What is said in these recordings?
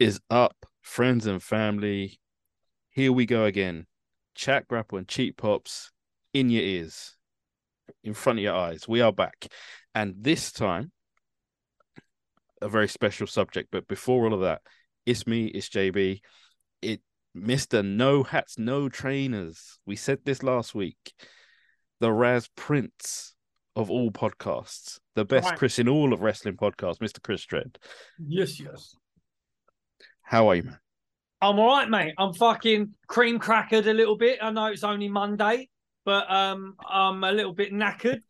Is up, friends and family? Here we go again. Chat grapple and cheap pops in your ears, in front of your eyes. We are back. And this time, a very special subject. But before all of that, it's me, it's JB. It Mr. No Hats, No Trainers. We said this last week. The Raz Prince of all podcasts, the best Right. Chris in all of wrestling podcasts, Mr. Chris Dredd. Yes, yes. How are you, man? I'm all right, mate. I'm fucking cream crackered a little bit. I know it's only Monday, but um, I'm a little bit knackered.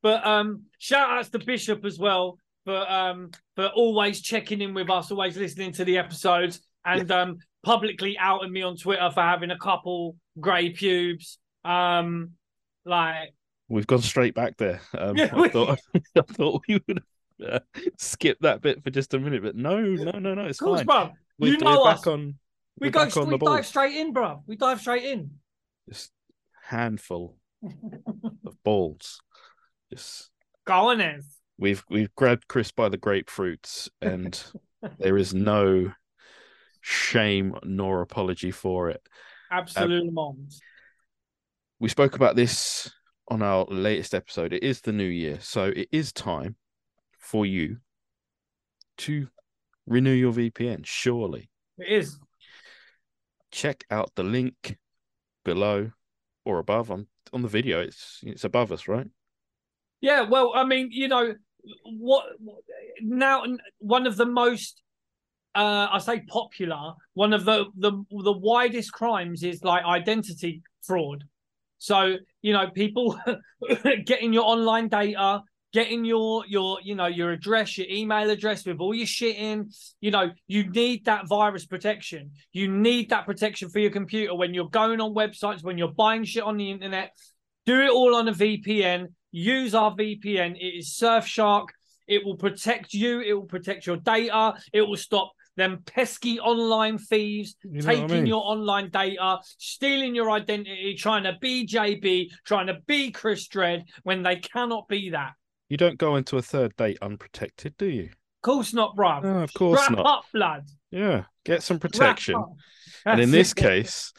But um, shout outs to Bishop as well for um for always checking in with us, always listening to the episodes, and um publicly outing me on Twitter for having a couple grey pubes. Um, like We've gone straight back there. Um, Yeah, I, we- thought, I thought we would uh, skip that bit for just a minute, but no, no, no, no, it's of course, fine. bro. We're, you know us. back on. we go, on we dive straight in, bro. We dive straight in. Just handful of balls. Just Go in. we've we've grabbed Chris by the grapefruits, and there is no shame nor apology for it. Absolute moms. we spoke about this on our latest episode. It is the new year, so it is time for you to renew your VPN. Surely, It is. check out the link below or above on on the video. It's it's above us, right? Yeah, well, I mean, you know, what now? One of the most, uh, I say, popular. One of the the the widest crimes is like identity fraud. So you know, people getting your online data, getting your your you know your address, your email address with all your shit in. You know, you need that virus protection. You need that protection for your computer when you're going on websites, when you're buying shit on the internet. Do it all on a VPN. Use our VPN. It is Surfshark. It will protect you. It will protect your data. It will stop them pesky online thieves You know what I taking mean? your online data, stealing your identity, trying to be JB, trying to be Chris Dredd when they cannot be that. You don't go into a third date unprotected, do you? Of course not, bruv. No, of course Wrap not. up, blood. Yeah, get some protection. And in this case,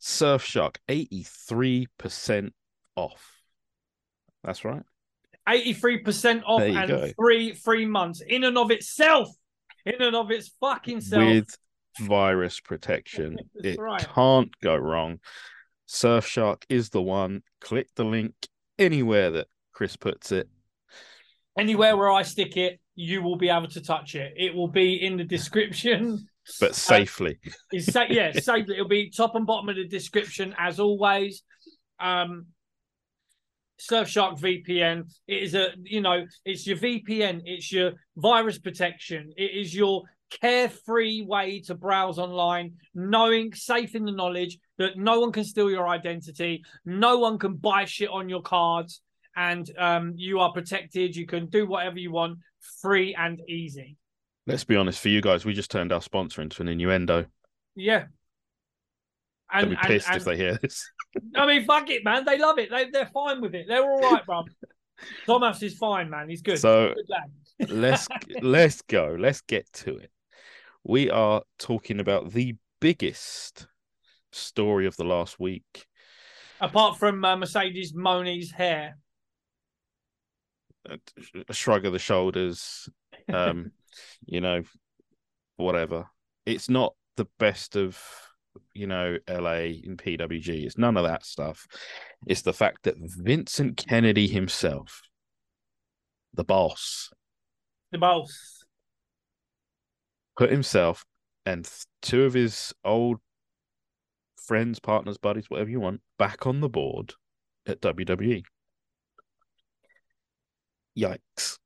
Surfshark eighty three percent off. That's right. 83% off and go. three free months in and of itself. In and of its fucking self. with virus protection. It right. can't go wrong. Surfshark is the one. Click the link anywhere that Chris puts it. Anywhere where I stick it, you will be able to touch it. It will be in the description. But safely. It's sa- yeah, safely. It'll be top and bottom of the description as always. Um, Surfshark VPN. It is a you know, it's your VPN. It's your virus protection. It is your carefree way to browse online, knowing safe in the knowledge that no one can steal your identity, no one can buy shit on your cards, and um, you are protected. You can do whatever you want, free and easy. Let's be honest, for you guys, we just turned our sponsor into an innuendo. Yeah. They'll And, be pissed and- if they hear this. I mean, fuck it, man. They love it. They they're fine with it. They're all right, bro. Thomas is fine, man. He's good. So good let's let's go. Let's get to it. We are talking about the biggest story of the last week. Apart from uh, Mercedes Moné's hair. A shrug of the shoulders, um, you know, whatever. It's not the best of, you know, LA in PWG. It's none of that stuff. It's the fact that Vincent Kennedy himself, the boss, The boss. put himself and two of his old friends, partners, buddies, whatever you want, back on the board at WWE. Yikes.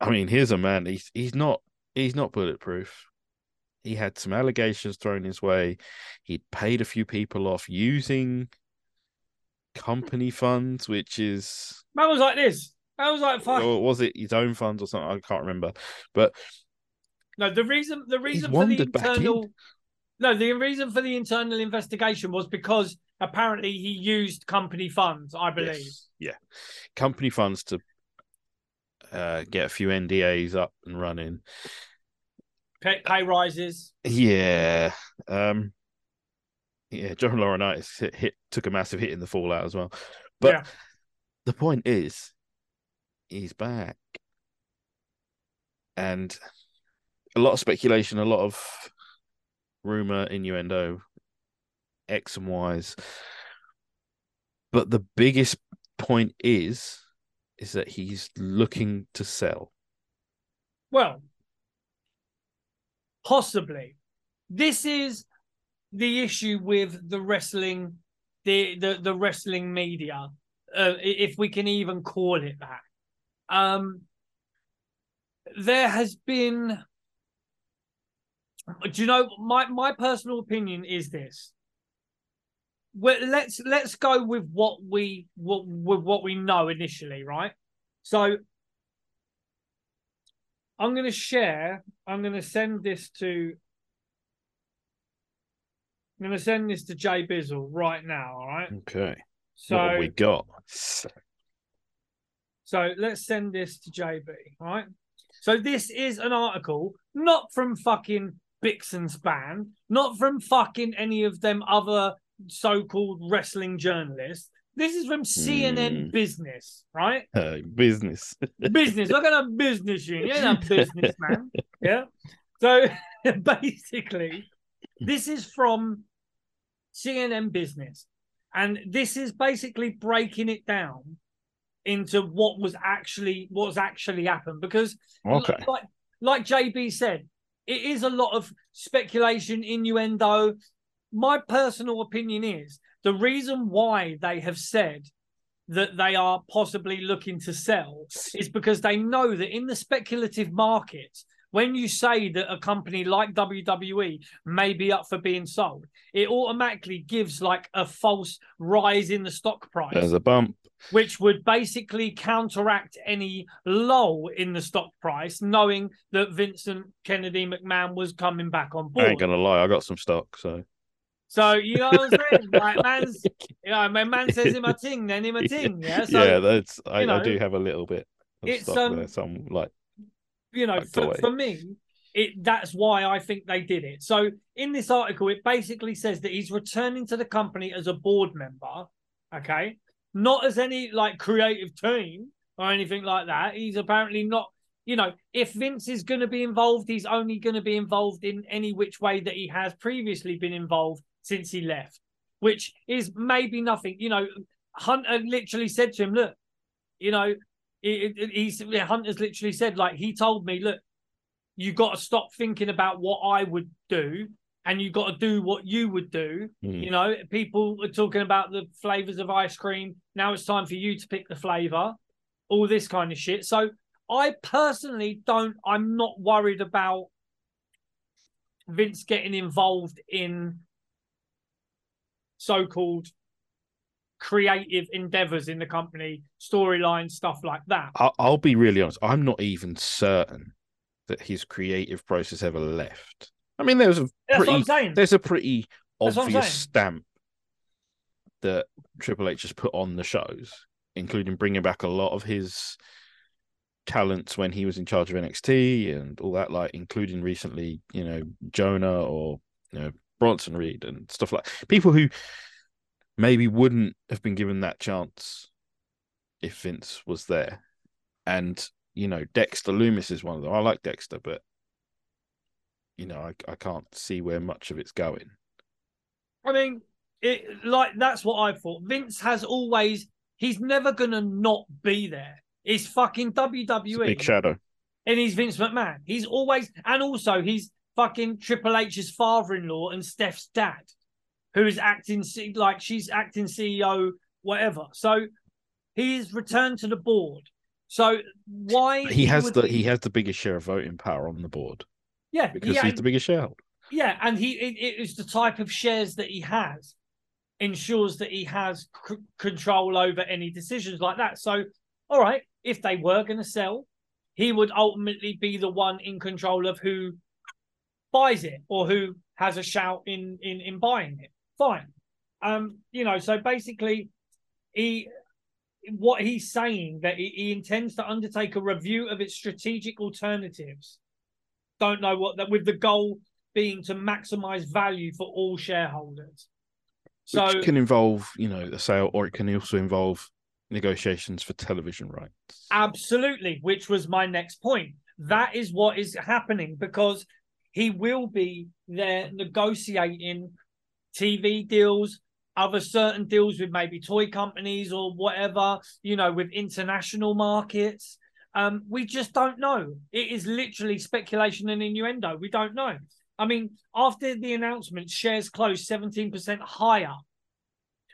I mean, here's a man, he's he's not he's not bulletproof. He had some allegations thrown his way. He'd paid a few people off using company funds, which is Man was like this. I was like, fuck. or was it his own funds or something? I can't remember. But No, the reason the reason for the wandered back in. internal No, the reason for the internal investigation was because apparently he used company funds, I believe. Yes. Yeah. Company funds to uh, get a few NDAs up and running. pay, pay rises. Yeah. Um yeah, John Laurinaitis hit, hit took a massive hit in the fallout as well. But Yeah. the point is he's back. And a lot of speculation, a lot of rumor, innuendo, X and Y's. But the biggest point is is that he's looking to sell. Well, possibly. This is the issue with the wrestling, the the, the wrestling media, uh, if we can even call it that. Um, there has been. Do you know my my personal opinion is this? Well, let's let's go with what we what with what we know initially, right? So I'm going to share. I'm going to send this to. I'm going to send this to Jay Bizzle right now. All right. Okay. So we got? so let's send this to JB. All right. So this is an article not from fucking Bixen's band, not from fucking any of them other so-called wrestling journalists. This is from CNN Hmm. Business, right? Uh, business. business. Look at a business unit. You're a businessman. Yeah. So basically, this is from CNN Business. And this is basically breaking it down into what was actually what's actually happened. Because Okay. like like JB said, it is a lot of speculation, innuendo. My personal opinion is the reason why they have said that they are possibly looking to sell is because they know that in the speculative market, when you say that a company like WWE may be up for being sold, it automatically gives like a false rise in the stock price There's a bump. Which would basically counteract any lull in the stock price, knowing that Vincent Kennedy McMahon was coming back on board. I ain't gonna lie, I got some stock, so So you know what I'm saying? like man's, you know, when man says him a ting, then him a ting. Yeah. So yeah, that's I, you know, I do have a little bit of it's, stock um, there. Some like you know, for, away. for me, it that's why I think they did it. So in this article, it basically says that he's returning to the company as a board member. Okay, not as any like creative team or anything like that. He's apparently not. You know, if Vince is going to be involved, he's only going to be involved in any which way that he has previously been involved since he left, which is maybe nothing. You know, Hunter literally said to him, "Look, you know, he's Hunter's literally said like he told me, look, you got to stop thinking about what I would do, and you got to do what you would do. hmm. You know, people are talking about the flavors of ice cream. Now it's time for you to pick the flavor, all this kind of shit. So I personally don't. I'm not worried about Vince getting involved in so-called creative endeavors in the company, storyline stuff like that. I'll, I'll be really honest. I'm not even certain that his creative process ever left. I mean, there's a pretty there's a pretty That's what I'm obvious stamp that Triple H has put on the shows, including bringing back a lot of his talents when he was in charge of NXT and all that, like including recently, you know, Jonah or you know Bronson Reed and stuff like people who maybe wouldn't have been given that chance if Vince was there. And you know, Dexter Lumis is one of them. I like Dexter, but you know, I, I can't see where much of it's going. I mean, it like that's what I thought. Vince has always he's never gonna not be there. It's fucking It's WWE big shadow. and he's Vince McMahon. He's always and also he's fucking Triple H's father-in-law and Steph's dad, who is acting like she's acting CEO, whatever. So he's returned to the board. So why He has would the he has the biggest share of voting power on the board yeah because yeah, he's the biggest shareholder. Yeah, and he it, it is the type of shares that he has ensures that he has c- control over any decisions like that. So, all right, if they were going to sell, he would ultimately be the one in control of who buys it or who has a shout in in in buying it. Fine, um, you know. So basically, he what he's saying that he, he intends to undertake a review of its strategic alternatives don't know what that with the goal being to maximize value for all shareholders. So Which can involve, you know, a sale, or it can also involve negotiations for television rights. Absolutely, which was my next point. That is what is happening because he will be there negotiating TV deals, other certain deals with maybe toy companies or whatever, you know, with international markets. Um, we just don't know. It is literally speculation and innuendo. We don't know. I mean, after the announcement, shares closed 17% higher.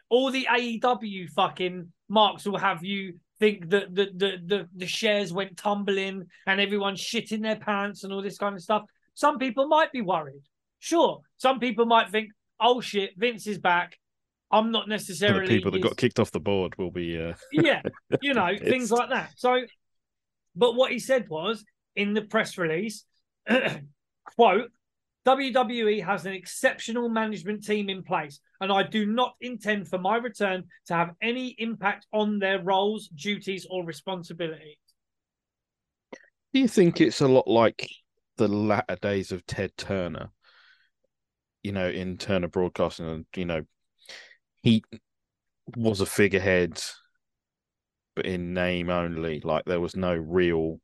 All the AEW fucking marks will have you think that the, the, the, the shares went tumbling and everyone's shitting their pants and all this kind of stuff. Some people might be worried. Sure. Some people might think, oh shit, Vince is back. I'm not And necessarily. the people that his- got kicked off the board will be. Uh, yeah, you know, things like that. So, but what he said was in the press release, quote, WWE has an exceptional management team in place, and I do not intend for my return to have any impact on their roles, duties, or responsibilities. Do you think it's a lot like the latter days of Ted Turner? You know, in Turner Broadcasting, and you know, he was a figurehead, but in name only. Like there was no real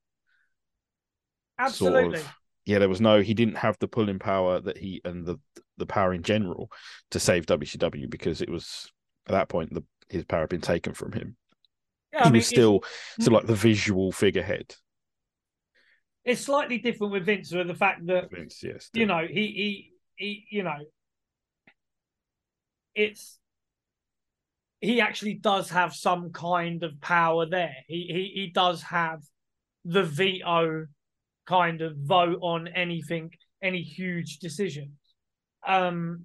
Absolutely. sort of. Yeah, there was no. He didn't have the pulling power that he and the the power in general to save WCW because it was at that point the his power had been taken from him. Yeah, he I mean, was still still mm. like the visual figurehead. it's slightly different with Vince with the fact that Vince, yes, you know he he he you know it's he actually does have some kind of power there he he, he does have the veto kind of vote on anything any huge decisions um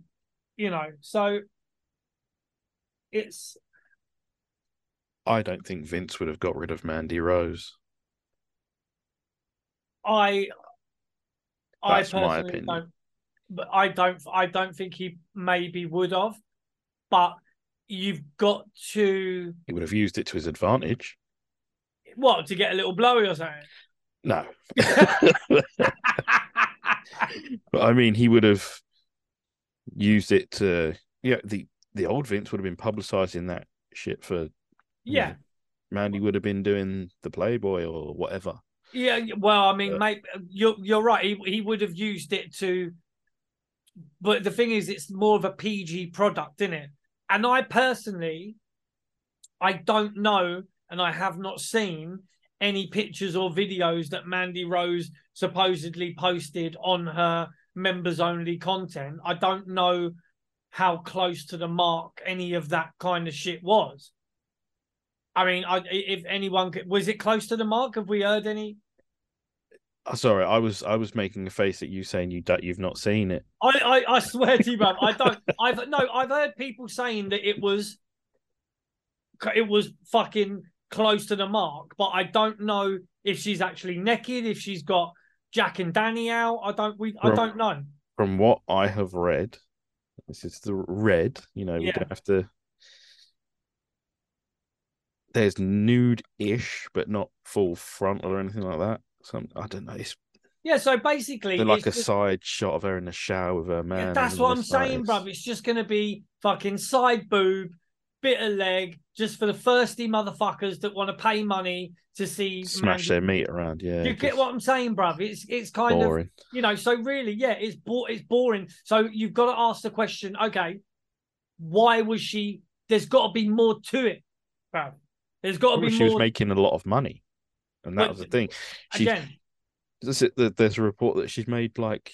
you know so it's I don't think Vince would have got rid of Mandy Rose. i That's i my opinion. don't but i don't i don't think he maybe would have but you've got to He would have used it to his advantage. What to get a little blowy or something? No, but I mean, he would have used it to. Yeah, the the old Vince would have been publicizing that shit for. yeah, Mandy would have been doing the Playboy or whatever. yeah. Well, I mean, Uh, mate, you're you're right. He he would have used it to, but the thing is, it's more of a PG product, isn't it? And I personally, I don't know, and I have not seen any pictures or videos that Mandy Rose supposedly posted on her members only content. I don't know how close to the mark any of that kind of shit was. I mean, I, if anyone was it close to the mark? Have we heard any? Oh, sorry, I was I was making a face at you saying you don't you've not seen it. I, I, I swear to you, man, I don't. I've no, I've heard people saying that it was, it was fucking close to the mark, but I don't know if she's actually naked, if she's got Jack and Danny out. I don't. We, I don't know. From what I have read, this is the red. You know, we don't have to. There's nude-ish, but not full frontal or anything like that. Some I don't know. It's Yeah. So basically, they're like a just- side shot of her in the shower with her man. Yeah, that's what I'm saying, bruv. It's just gonna be fucking side boob, bit of leg, just for the thirsty motherfuckers that want to pay money to see. Smash Mandy- their meat around. Yeah, You get what I'm saying, bruv? It's it's kind of you know. So really, yeah, it's bo- it's boring. So you've got to ask the question. Okay, why was she? There's got to be more to it, bruv. There's got to be she was making a lot of money, and that But- was the thing. She Again, there- There's a report that she's made like,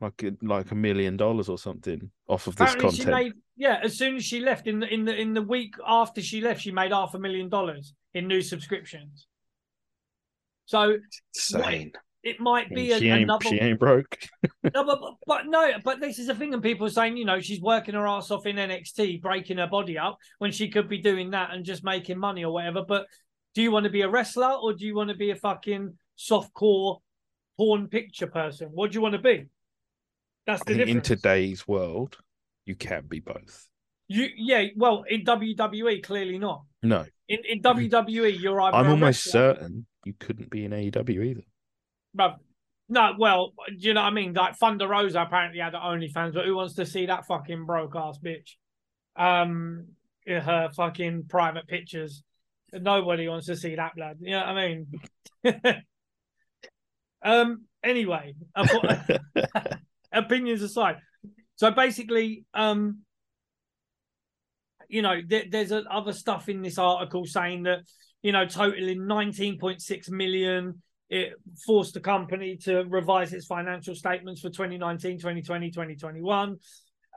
like, uh, like a million dollars or something off of this content. made yeah. As soon as she left in the in the in the week after she left, she made half a million dollars in new subscriptions. So Insane. it might be a, she ain't. another. She ain't broke. No, but, but but no, but this is the thing, and people are saying, you know, she's working her ass off in NXT, breaking her body up when she could be doing that and just making money or whatever. But do you want to be a wrestler or do you want to be a fucking softcore porn picture person? What do you want to be? That's the think in today's world, you can be both. You yeah, well, in WWE, clearly not. No, In in WWE, you're either I'm almost certain you couldn't be in AEW either. Bruv, No, well, do you know what I mean? Like Thunder Rosa apparently had OnlyFans, but who wants to see that fucking broke ass bitch? Um, her fucking private pictures. Nobody wants to see that blood. You know what I mean? um. Anyway, opinions aside, so basically, um, you know, there, there's other stuff in this article saying that you know, totaling 19.6 million it forced the company to revise its financial statements for 2019, 2020, 2021.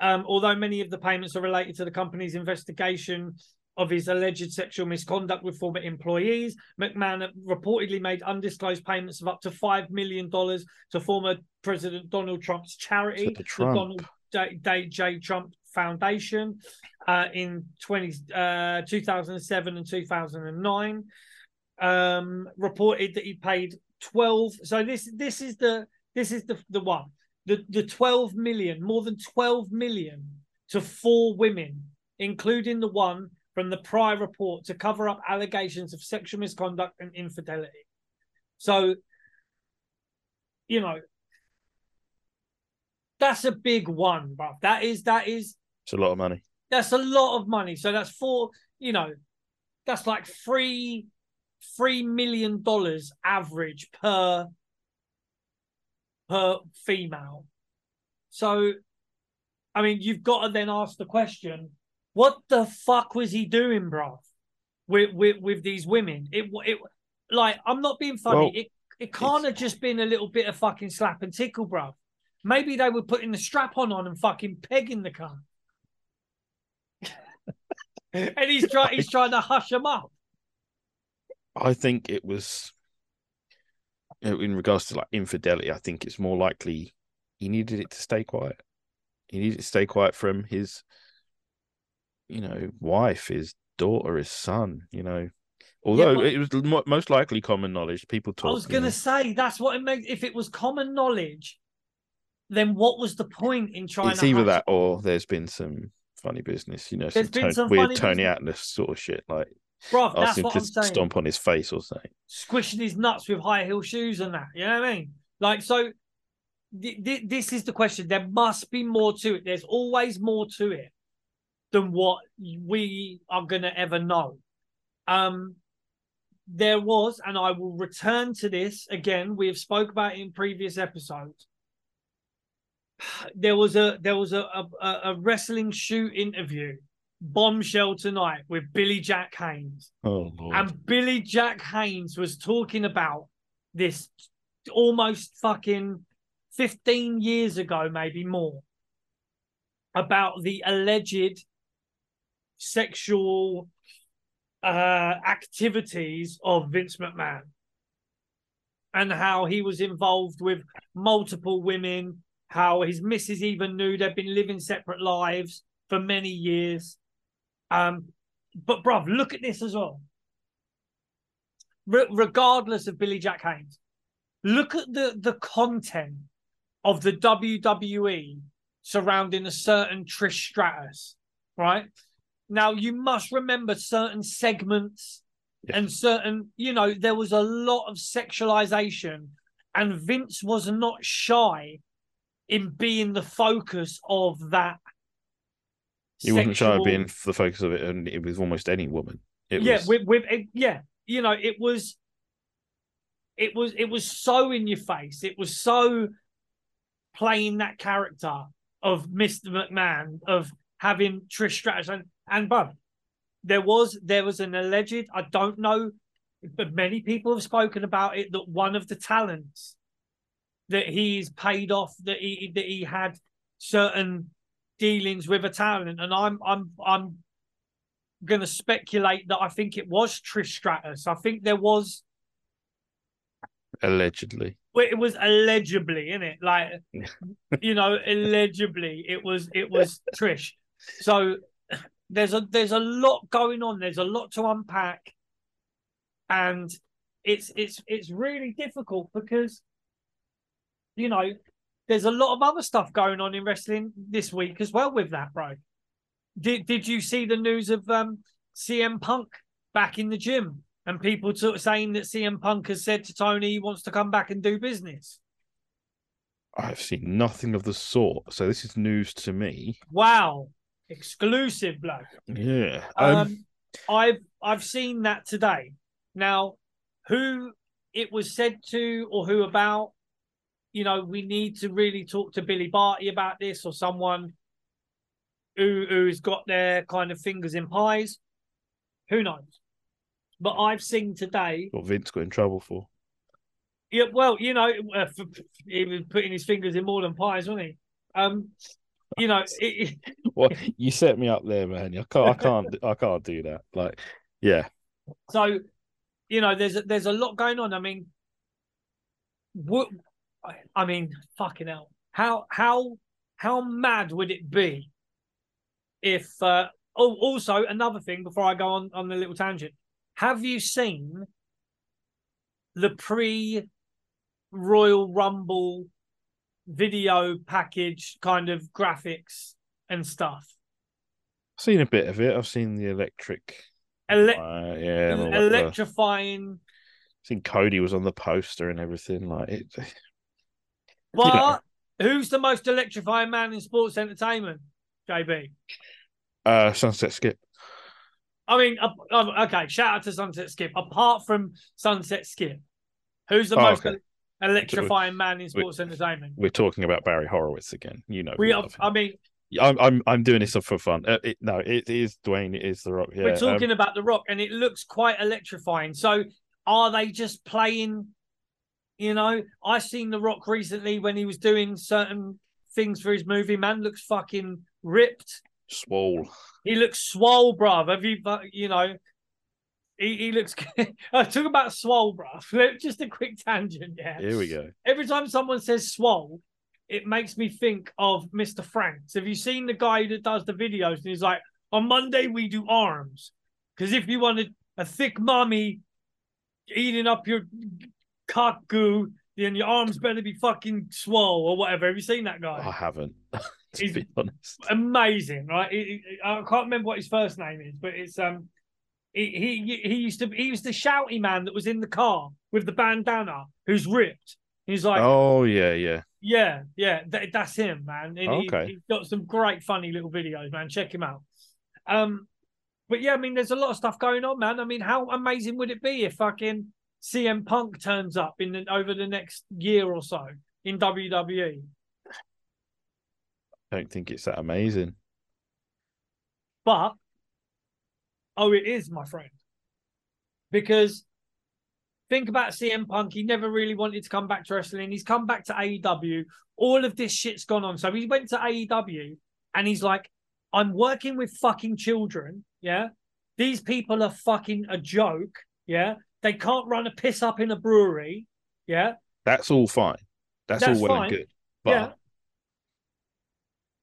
Um, although many of the payments are related to the company's investigation of his alleged sexual misconduct with former employees, McMahon reportedly made undisclosed payments of up to $5 million to former President Donald Trump's charity, Trump. the Donald J. J. Trump Foundation, uh, in 20, uh, 2007 and 2009 um, reported that he paid 12 so this this is the this is the the one the the 12 million more than 12 million to four women including the one from the prior report to cover up allegations of sexual misconduct and infidelity. So you know that's a big one bro that is that is it's a lot of money. That's a lot of money. So that's four you know that's like three three million dollars average per per female. So, I mean, you've got to then ask the question: What the fuck was he doing, bro? With with with these women? It it like I'm not being funny. Well, it it can't have just been a little bit of fucking slap and tickle, bro. Maybe they were putting the strap on on and fucking pegging the car. and he's trying he's trying to hush them up. I think it was uh, in regards to like infidelity. I think it's more likely he needed it to stay quiet. He needed to stay quiet from his, you know, wife, his daughter, his son. You know, although yeah, it was most likely common knowledge, people talk. I was going to say that's what it makes. If it was common knowledge, then what was the point in trying? To. It's either that or there's been some funny business. You know, some, some weird Tony. Atlas sort of shit. Like Bro, that's what I'm saying. Stomp on his face or something. Squishing his nuts with high heel shoes and that. You know what I mean? Like, so th- th- this is the question. There must be more to it. There's always more to it than what we are going to ever know. Um, there was, and I will return to this again. We have spoke about it in previous episodes. There was a there was a, a, a wrestling shoot interview bombshell tonight with Billy Jack Haynes. Oh, Lord. And Billy Jack Haynes was talking about this almost fucking 15 years ago, maybe more, about the alleged sexual uh, activities of Vince McMahon and how he was involved with multiple women, how his missus even knew they'd been living separate lives for many years. Um, but bruv, look at this as well. Re- regardless of Billy Jack Haynes, look at the the content of the WWE surrounding a certain Trish Stratus, right? Now you must remember certain segments yeah. and certain, you know, there was a lot of sexualization, and Vince was not shy in being the focus of that he wasn't shy of being the focus of it, and it was almost any woman. It yeah, was... with, with eh, yeah, you know, it was, it was, it was so in your face. It was so playing that character of Mister McMahon of having Trish Stratus and and Bub. There was there was an alleged. I don't know, but many people have spoken about it. That one of the talents that he's paid off that he that he had certain dealings with a talent, and I'm I'm I'm going to speculate that I think it was Trish Stratus. I think there was allegedly. Well, it was allegedly, in it, like you know, allegedly, it was it was Trish. So there's a there's a lot going on. There's a lot to unpack, and it's it's it's really difficult because you know there's a lot of other stuff going on in wrestling this week as well with that, bro. Did did you see the news of um, CM Punk back in the gym and people t- saying that CM Punk has said to Tony he wants to come back and do business? I've seen nothing of the sort. So this is news to me. Wow, exclusive, bloke. Yeah. Um, Um, I've I've seen that today. Now, who it was said to or who about? You know, we need to really talk to Billy Barty about this or someone who who's got their kind of fingers in pies. Who knows? But I've seen today. what Vince got in trouble for. Yeah, well, you know, uh, for, he was putting his fingers in more than pies, wasn't he? Um, you know, it, Well, you set me up there, man. I can't. I can't. I can't do that. Like, yeah. So, you know, there's a, there's a lot going on. I mean, what? I mean, fucking hell! How how how mad would it be if? Uh, oh, also another thing before I go on on the little tangent. Have you seen the pre Royal Rumble video package kind of graphics and stuff? I've seen a bit of it. I've seen the electric. Ele- uh, yeah. and all that, electrifying seen Cody was on the poster and everything. Like it. But know. who's the most electrifying man in sports entertainment? JB. Uh, Sunset Skip. I mean, uh, okay. Shout out to Sunset Skip. Apart from Sunset Skip, who's the Oh, most okay. Electrifying man in sports entertainment? We're talking about Barry Horowitz again. You know. We, are. I mean, I'm I'm I'm doing this for fun. Uh, it, no, it is Dwayne. It is The Rock. Yeah. we're um, talking about The Rock, and it looks quite electrifying. So, are they just playing? You know, I seen The Rock recently when he was doing certain things for his movie. Man looks fucking ripped. Swole. He looks swole, bruv. Have you, uh, you know, he, he looks. I talk about swole, bruv. Just a quick tangent, yeah. Here we go. Every time someone says swole, it makes me think of Mr. Franks. Have you seen the guy that does the videos? And he's like, on Monday we do arms, because if you wanted a thick mommy eating up your cock goo, then your arms better be fucking swole or whatever. Have you seen that guy? I haven't. to He's- be honest. amazing, right? He- he- I can't remember what his first name is, but it's um, he he he used to he was the shouty man that was in the car with the bandana, who's ripped. He's like, oh yeah, yeah. yeah, yeah, that, that's him, man. And he- Okay. he's got some great, funny little videos, man. Check him out. Um, but yeah, I mean, there's a lot of stuff going on, man. I mean, how amazing would it be if fucking CM Punk turns up in the, over the next year or so in? WWE? I don't think it's that amazing. But oh, it is, my friend. Because think about CM Punk. He never really wanted to come back to wrestling. He's come back to AEW. All of this shit's gone on. So he went to AEW and he's like, I'm working with fucking children. Yeah. These people are fucking a joke. Yeah. They can't run a piss up in a brewery. Yeah. That's all fine. That's, That's all well fine. and good. But Yeah.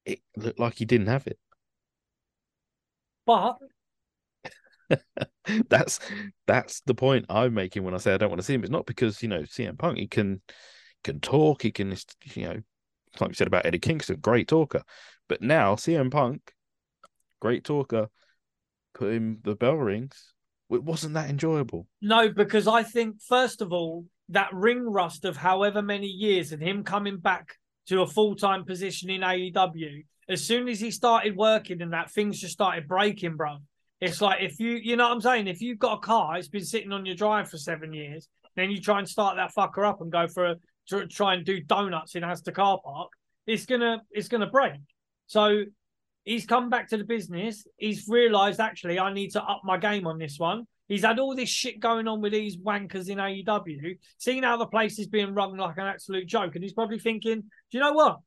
it looked like he didn't have it. But that's that's the point I'm making when I say I don't want to see him. It's not because you know CM Punk he can can talk, he can you know like we said about Eddie Kingston, great talker. But now CM Punk, great talker, put him the bell rings. It wasn't that enjoyable. No, because I think first of all that ring rust of however many years and him coming back to a full time position in AEW. As soon as he started working and that, things just started breaking, bro. It's like if you, you know what I'm saying. If you've got a car, it's been sitting on your drive for seven years, then you try and start that fucker up and go for a tr- try and do donuts in Astor car park. It's gonna, it's gonna break. So he's come back to the business. He's realised actually I need to up my game on this one. He's had all this shit going on with these wankers in AEW, seeing how the place is being run like an absolute joke, and he's probably thinking, "Do you know what?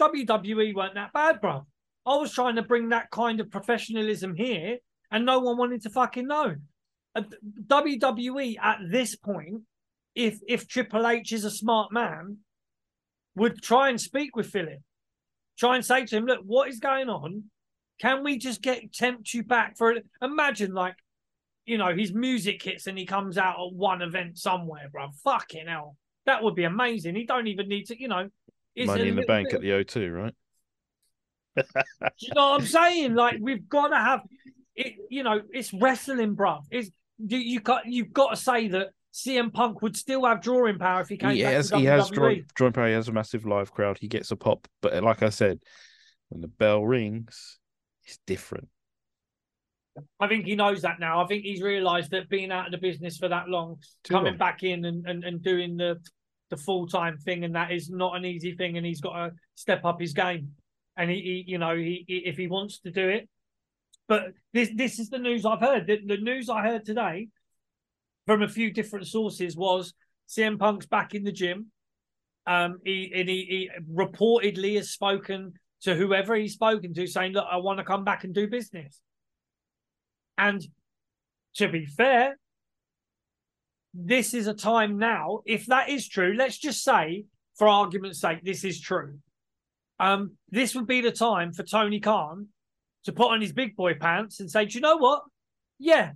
WWE weren't that bad, bro. I was trying to bring that kind of professionalism here, and no one wanted to fucking know." WWE at this point, if if Triple H is a smart man, would try and speak with Philip, try and say to him, "Look, what is going on? Can we just get tempt you back for it? Imagine like." you know, his music hits and he comes out at one event somewhere, bro. Fucking hell. That would be amazing. He don't even need to, you know. it's Money in the bank bit at the O2, right? You know what I'm saying? Like, we've got to have it, you know, it's wrestling, bro. It's you, you got you've got to say that CM Punk would still have drawing power if he came He back has, he has drawing, drawing power. He has a massive live crowd. He gets a pop, but like I said, when the bell rings, it's different. I think he knows that now. I think he's realised that being out of the business for that long, Too coming long. back in and, and, and doing the the full time thing, and that is not an easy thing. And he's got to step up his game. And he, he you know, he, he if he wants to do it. But this this is the news I've heard. The, the news I heard today from a few different sources was CM Punk's back in the gym. Um, he and he, he reportedly has spoken to whoever he's spoken to, saying, "Look, I want to come back and do business." And to be fair, this is a time now. If that is true, let's just say, for argument's sake, this is true. Um, this would be the time for Tony Khan to put on his big boy pants and say, "Do you know what? Yeah,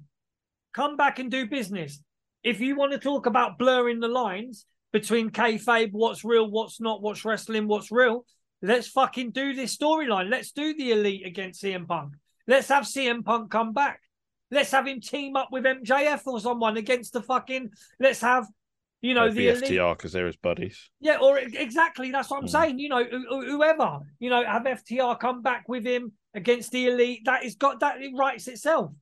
come back and do business. If you want to talk about blurring the lines between kayfabe, what's real, what's not, what's wrestling, what's real, let's fucking do this storyline. Let's do the elite against CM Punk. Let's have CM Punk come back. Let's have him team up with MJF or someone against the fucking. Let's have, you know, the. FTR because they're his buddies. Yeah, or exactly. That's what I'm Mm. saying. You know, who- who- whoever, you know, have FTR come back with him against the elite. That is got that it writes itself,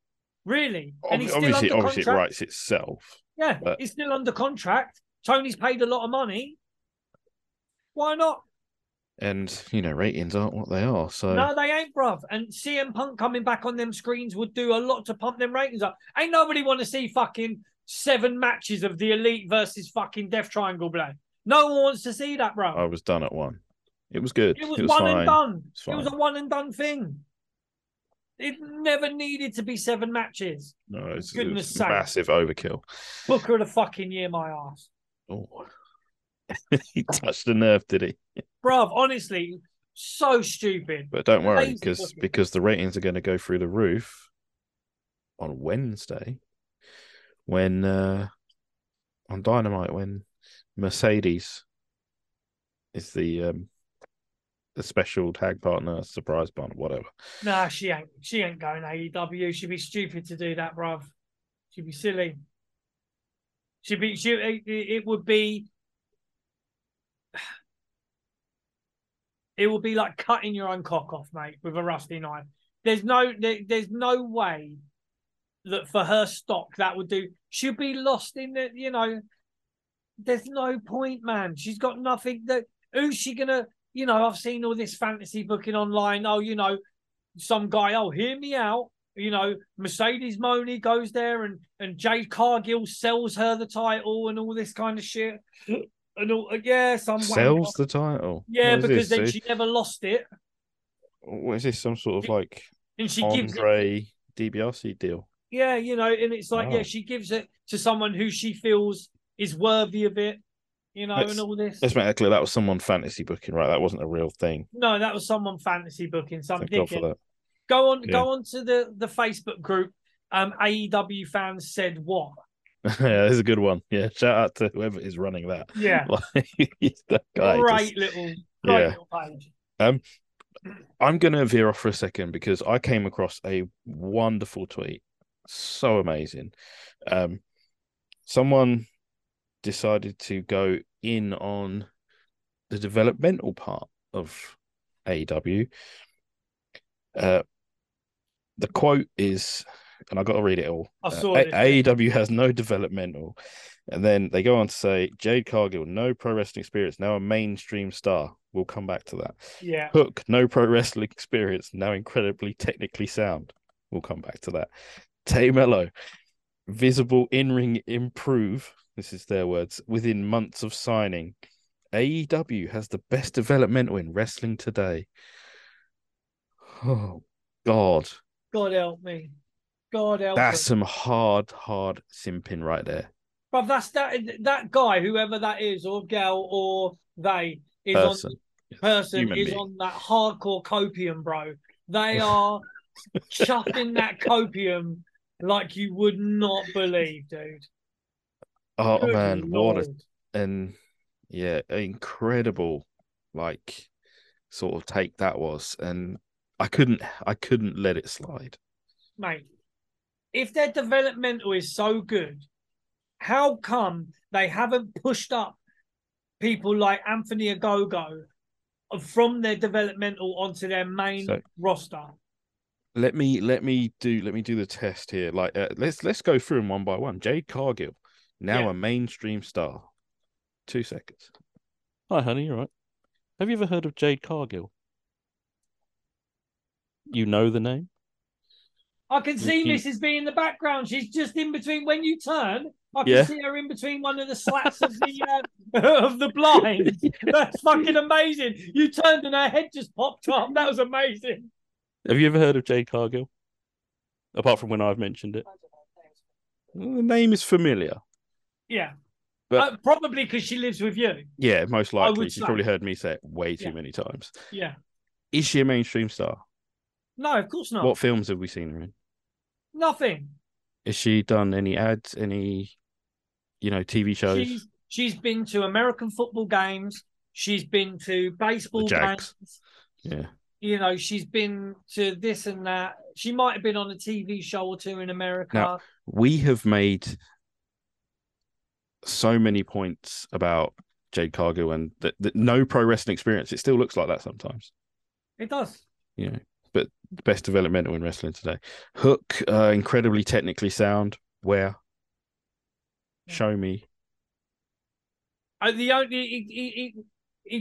really. And he's still obviously, obviously, it writes itself. Yeah, but- he's still under contract. Tony's paid a lot of money. Why not? And you know, ratings aren't what they are. So No, they ain't, bruv. And CM Punk coming back on them screens would do a lot to pump them ratings up. Ain't nobody want to see fucking seven matches of the elite versus fucking Death Triangle, blood. No one wants to see that, bro. I was done at one. It was good. It was, one fine. and done. It's It was a one and done thing. It never needed to be seven matches. No, it's, Goodness it's sake. massive overkill. Booker of the fucking year, my ass. Oh, he touched the nerve, did he? Bruv, honestly, so stupid. But don't worry, because because the ratings are going to go through the roof on Wednesday when uh on Dynamite when Mercedes is the um the special tag partner, surprise partner, whatever. Nah, she ain't. She ain't going AEW. She'd be stupid to do that, bruv. She'd be silly. She'd be. She. It, it would be. It would be like cutting your own cock off, mate, with a rusty knife. There's no. There, there's no way that for her stock that would do. She'd be lost in the. You know. There's no point, man. She's got nothing. That who's she gonna? You know, I've seen all this fantasy booking online. Oh, you know, some guy, oh, hear me out. You know, Mercedes Money goes there and and Jade Cargill sells her the title and all this kind of shit. And all, yeah, some Sells the title. yeah, because this? then Uh, she never lost it, What is this? Some sort of like and she gives it. Andre DiBiase deal? Yeah, you know, and it's like, yeah, she gives it to someone who she feels is worthy of it. You know, Let's- and all this. Let's make that clear. That was someone fantasy booking, right? That wasn't a real thing. No, that was someone fantasy booking, God for that. Go on, Yeah. go on to the the Facebook group. Um, AEW fans said what? yeah, that's a good one. Yeah, shout out to whoever is running that. Yeah, that guy. great just- little, great Yeah. little page. I'm gonna veer off for a second because I came across a wonderful tweet. So amazing. Um someone decided to go in on the developmental part of AEW. Uh the quote is and I got to read it all. I Uh, saw A- this. AEW has no developmental. And then they go on to say Jade Cargill, no pro wrestling experience, now a mainstream star. We'll come back to that. Yeah, Hook, no pro wrestling experience, now incredibly technically sound. We'll come back to that. Tay Melo, visible in ring improve. This is their words within months of signing. AEW has the best developmental in wrestling today. Oh, God. God help me, God help That's me. some hard, hard simping right there. But that's that that guy, whoever that is, or gal, or they is Person. on person Human is being. on that hardcore copium, bro. They are chuffing that copium like you would not believe, dude. Oh Good man, what a and yeah, incredible like sort of take that was. And I couldn't I couldn't let it slide. mate. If their developmental is so good, How come they haven't pushed up people like Anthony Ogogo from their developmental onto their main So- roster? let me let me do let me do the test here. Like uh, let's let's go through them one by one. Jade Cargill, now Yeah. a mainstream star. Two seconds. Hi, honey. You're right. Have you ever heard of Jade Cargill? You know the name? I can see you- Mrs. B in the background. She's just in between. When you turn, I can Yeah. see her in between one of the slats of the uh, of the blind. That's fucking amazing. You turned and her head just popped up. That was amazing. Have you ever heard of Jade Cargill? Apart from when I've mentioned it, the name is familiar. Yeah, But- Uh, probably because she lives with you. Yeah, most likely. She's probably heard me say it way too Yeah. many times. Yeah. Is she a mainstream star? No, of course not. What films have we seen her in? Nothing. Has she done any ads, any, you know, TV shows? She's she's been to American football games. She's been to baseball games. Yeah. You know, she's been to this and that. She might have been on a TV show or two in America. Now- We have made so many points about Jade Cargill and that, that no pro wrestling experience. It still looks like that sometimes, it does. you know. But the best developmental in wrestling today. Hook, uh, incredibly technically sound. Where? Show me. Uh, the only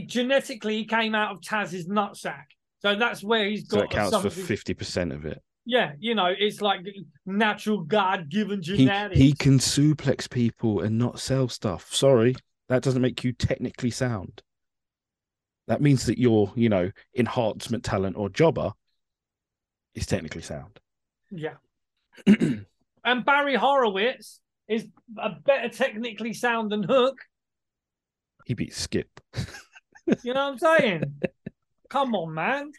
genetically he came out of Taz's nutsack, so that's where he's got that counts for fifty percent of it. Yeah, you know, it's like natural God given He genetics. he can suplex people and not sell stuff. Sorry, that doesn't make you technically sound. That means that your, you know, enhancement talent or jobber is technically sound. Yeah. and Barry Horowitz is a better technically sound than Hook. he beat Skip. You know what I'm saying? Come on, man.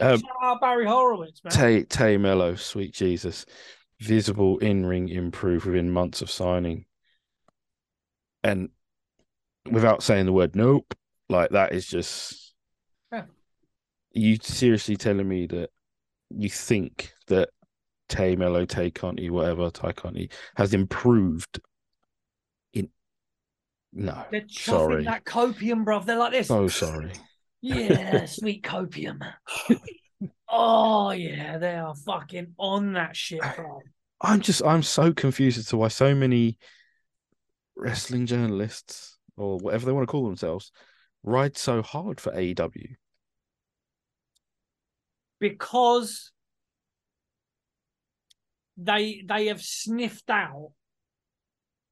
Um, Shout out Barry Horowitz, man. Tay Tay Melo, sweet Jesus, visible in ring improve within months of signing, and without saying the word nope, like that is just. Yeah. You seriously telling me that you think that Tay Melo, Tay Conti, whatever Tay Conti has improved in? No, They're chuffing sorry, that copium, bruv. They're like this. so sorry. Yeah, sweet copium. oh yeah, they are fucking on that shit, bro. I'm just I'm so confused as to why so many wrestling journalists or whatever they want to call themselves ride so hard for AEW. Because they they have sniffed out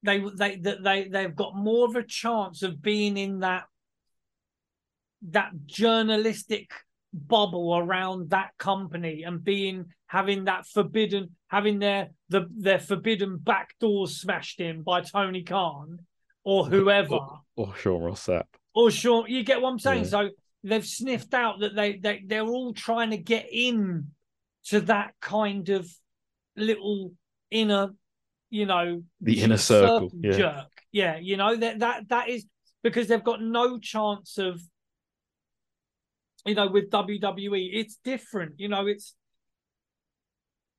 they they that they they've got more of a chance of being in that that journalistic bubble around that company and being having that forbidden having their the their forbidden back doors smashed in by Tony Khan or whoever Or Sean Ross Sapp. or Sean you get what I'm saying Yeah. so they've sniffed out that they they they're all trying to get in to that kind of little inner you know The inner circle, yeah. jerk yeah you know that that that is because they've got no chance of you know with WWE it's different you know it's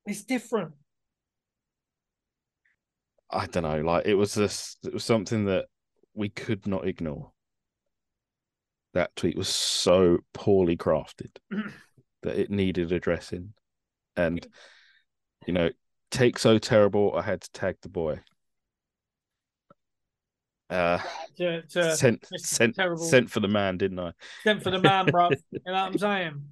it's different I don't know, like it was this it was something that we could not ignore. That tweet was so poorly crafted that it needed addressing. And you know, take so terrible I had to tag the boy. Uh to, to sent sent Terrible. sent for the man, didn't I? Sent for the man bro you know what I'm saying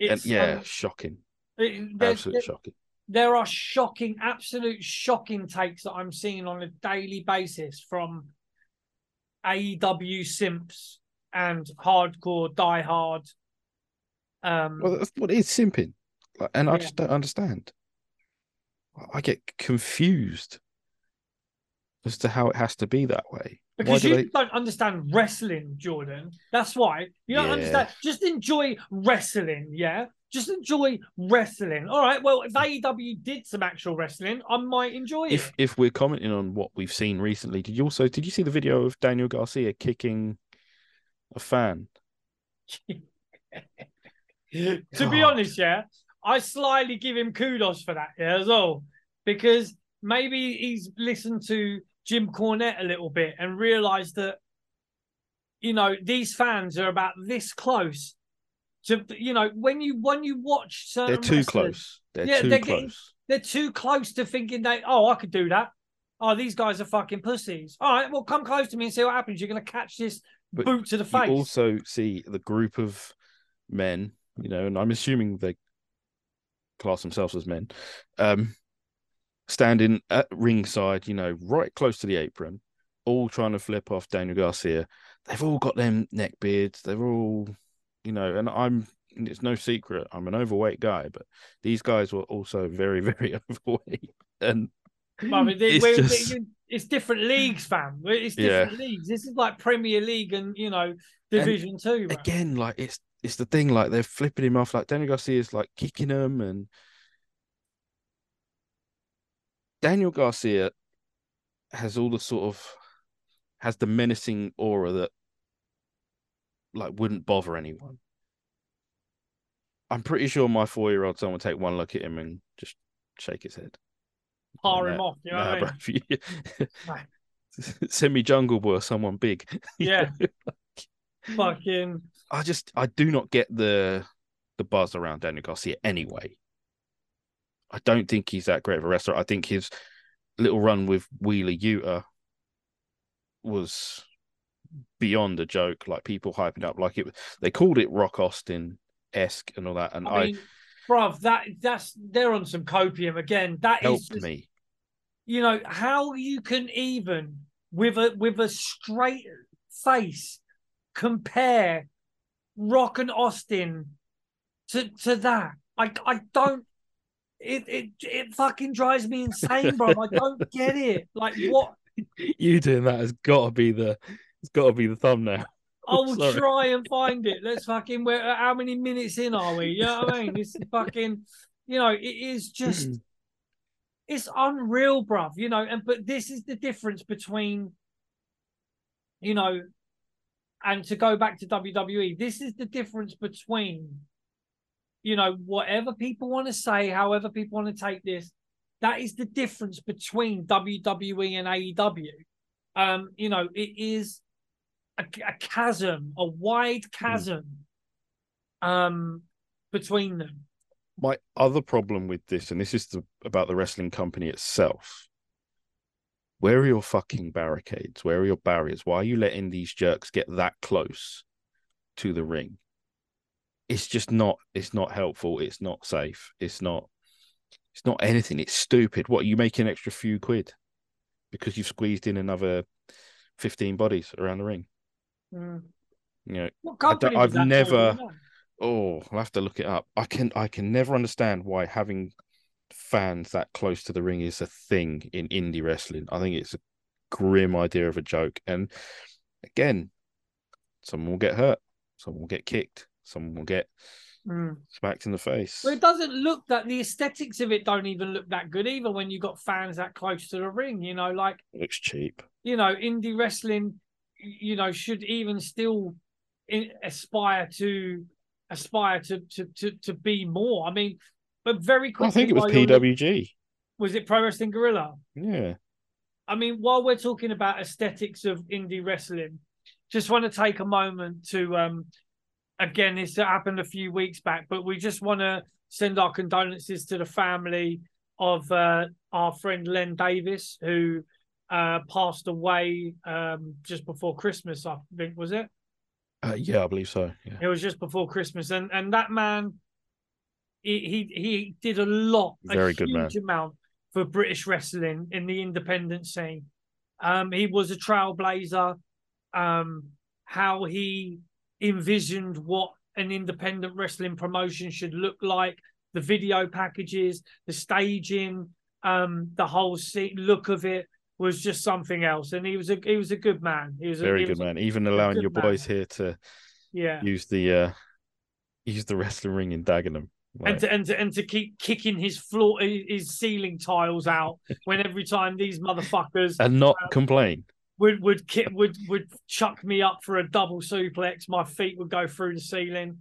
and yeah, um, shocking. it- there- Absolutely there- shocking. there are shocking, absolute shocking takes that I'm seeing on a daily basis from AEW simps and hardcore diehard. Um, Well, that's what is simping. And I Yeah. just don't understand. I get confused as to how it has to be that way. Because do you they? don't understand wrestling, Jordan. That's why you don't Yeah. understand. Just enjoy wrestling, yeah. Just enjoy wrestling. All right. Well, if AEW did some actual wrestling, I might enjoy it. If if we're commenting on what we've seen recently, did you also did you see the video of Daniel Garcia kicking a fan? to be honest, yeah, I slyly give him kudos for that, yeah, as well, because maybe he's listened to Jim Cornette a little bit and realized that, you know, these fans are about this close to, you know, when you when you watch certain They're too wrestlers, close. They're Yeah, too they're close. getting- they're too close to thinking they, oh, I could do that. Oh, these guys are fucking pussies. All right, well, come close to me and see what happens. You're going to catch this But boot to the you face. also see the group of men, you know, and I'm assuming they class themselves as men, um, standing at ringside, you know, right close to the apron, all trying to flip off Daniel Garcia. They've all got them neck beards. They're all, you know, and I'm. It's no secret. I'm an overweight guy, but these guys were also very, very overweight, and Well, it- it's just- it's different leagues, fam. It's different leagues. This is like Premier League and you know Division Two. bro. again, like it's it's the thing, like they're flipping him off, like Daniel Garcia's like kicking him, and Daniel Garcia has all the sort of has the menacing aura that like wouldn't bother anyone. I'm pretty sure my four year old son would take one look at him and just shake his head. Par him off. You know nah, what I mean? bro, you- Send me Jungle Boy or someone big. Yeah. Fucking. I just I do not get the the buzz around Daniel Garcia anyway. I don't think he's that great of a wrestler. I think his little run with Wheeler Yuta was beyond a joke. Like people hyping up, like it. Was they called it Rock Austin esque and all that, and I, I bruv, that that's they're on some copium again. That is helped just- me. you know how you can even with a with a straight face compare Rock and Austin to to that. I I don't. It it it fucking drives me insane, bro. I don't get it. Like what? You doing that has got to be the it's got to be the thumbnail. I will Sorry. try and find it. Let's fucking. Where? Uh, how many minutes in are we? You know what I mean? This is fucking. You know, it is just. Mm. it's unreal, bruv. You know, and but this is the difference between, you know, and to go back to WWE, this is the difference between, you know, whatever people want to say, however people want to take this, that is the difference between WWE and AEW. Um, you know, it is a, a chasm, a wide chasm, um, between them. my other problem with this, and this is the, about the wrestling company itself. Where are your fucking barricades? Where are your barriers? Why are you letting these jerks get that close to the ring? It's just not. It's not helpful. It's not safe. It's not. It's not anything. It's stupid. What you make an extra few quid because you've squeezed in another fifteen bodies around the ring? Mm. You know, What don't- company was I've never- Oh, I'll have to look it up. I can I can never understand why having fans that close to the ring is a thing in indie wrestling. I think it's a grim idea of a joke. And again, someone will get hurt, someone will get kicked, someone will get Mm. smacked in the face. Well, it doesn't look that the aesthetics of it don't even look that good either when you got fans that close to the ring. You know, like It looks cheap. you know, indie wrestling, you know, should even still aspire to aspire to, to to to be more. I mean, but very quickly, I think it was PWG. was it Pro Wrestling Guerrilla? Yeah. I mean, while we're talking about aesthetics of indie wrestling, just want to take a moment to um again, this happened a few weeks back, but we just want to send our condolences to the family of uh, our friend Len Davis, who uh, passed away um, just before Christmas. I think was it? Uh, yeah, I believe so. Yeah. It was just before Christmas, and and that man, he he, he did a lot, Very a good man. amount for British wrestling in the independent scene. Um, he was a trailblazer. Um, how he envisioned what an independent wrestling promotion should look like, the video packages, the staging, um, the whole look of it was just something else. And he was a he was a good man. He was a, Very he good was a- man. Even allowing your man. boys here to yeah. use the uh use the wrestling ring in Dagenham. and to, and to and to keep kicking his floor his ceiling tiles out when every time these motherfuckers and not complain. Would would would would chuck me up for a double suplex, my feet would go through the ceiling.